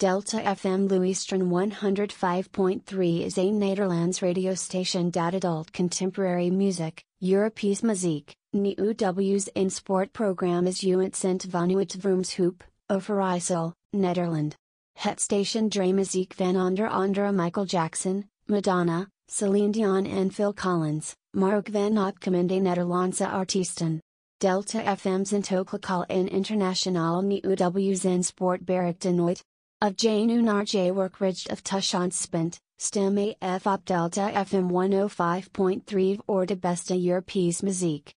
Delta FM Luisteren 105.3 is a Nederlands radio station dat adult contemporary music, Europees muziek, nieuws in sportprogramma's uitzendt vanuit Vroomshoop, Overijssel, Nederland. Het station drie muziek van onder andere Michael Jackson, Madonna, Celine Dion en Phil Collins, maar ook van opkomende Nederlandse artiesten. Delta FM zendt ook lokaal en internationale nieuws en sportberichten nooit. Of Janu naar J Workridge of Tushant Spent, Stem AF op Delta FM 105.3 or de beste Europees muziek.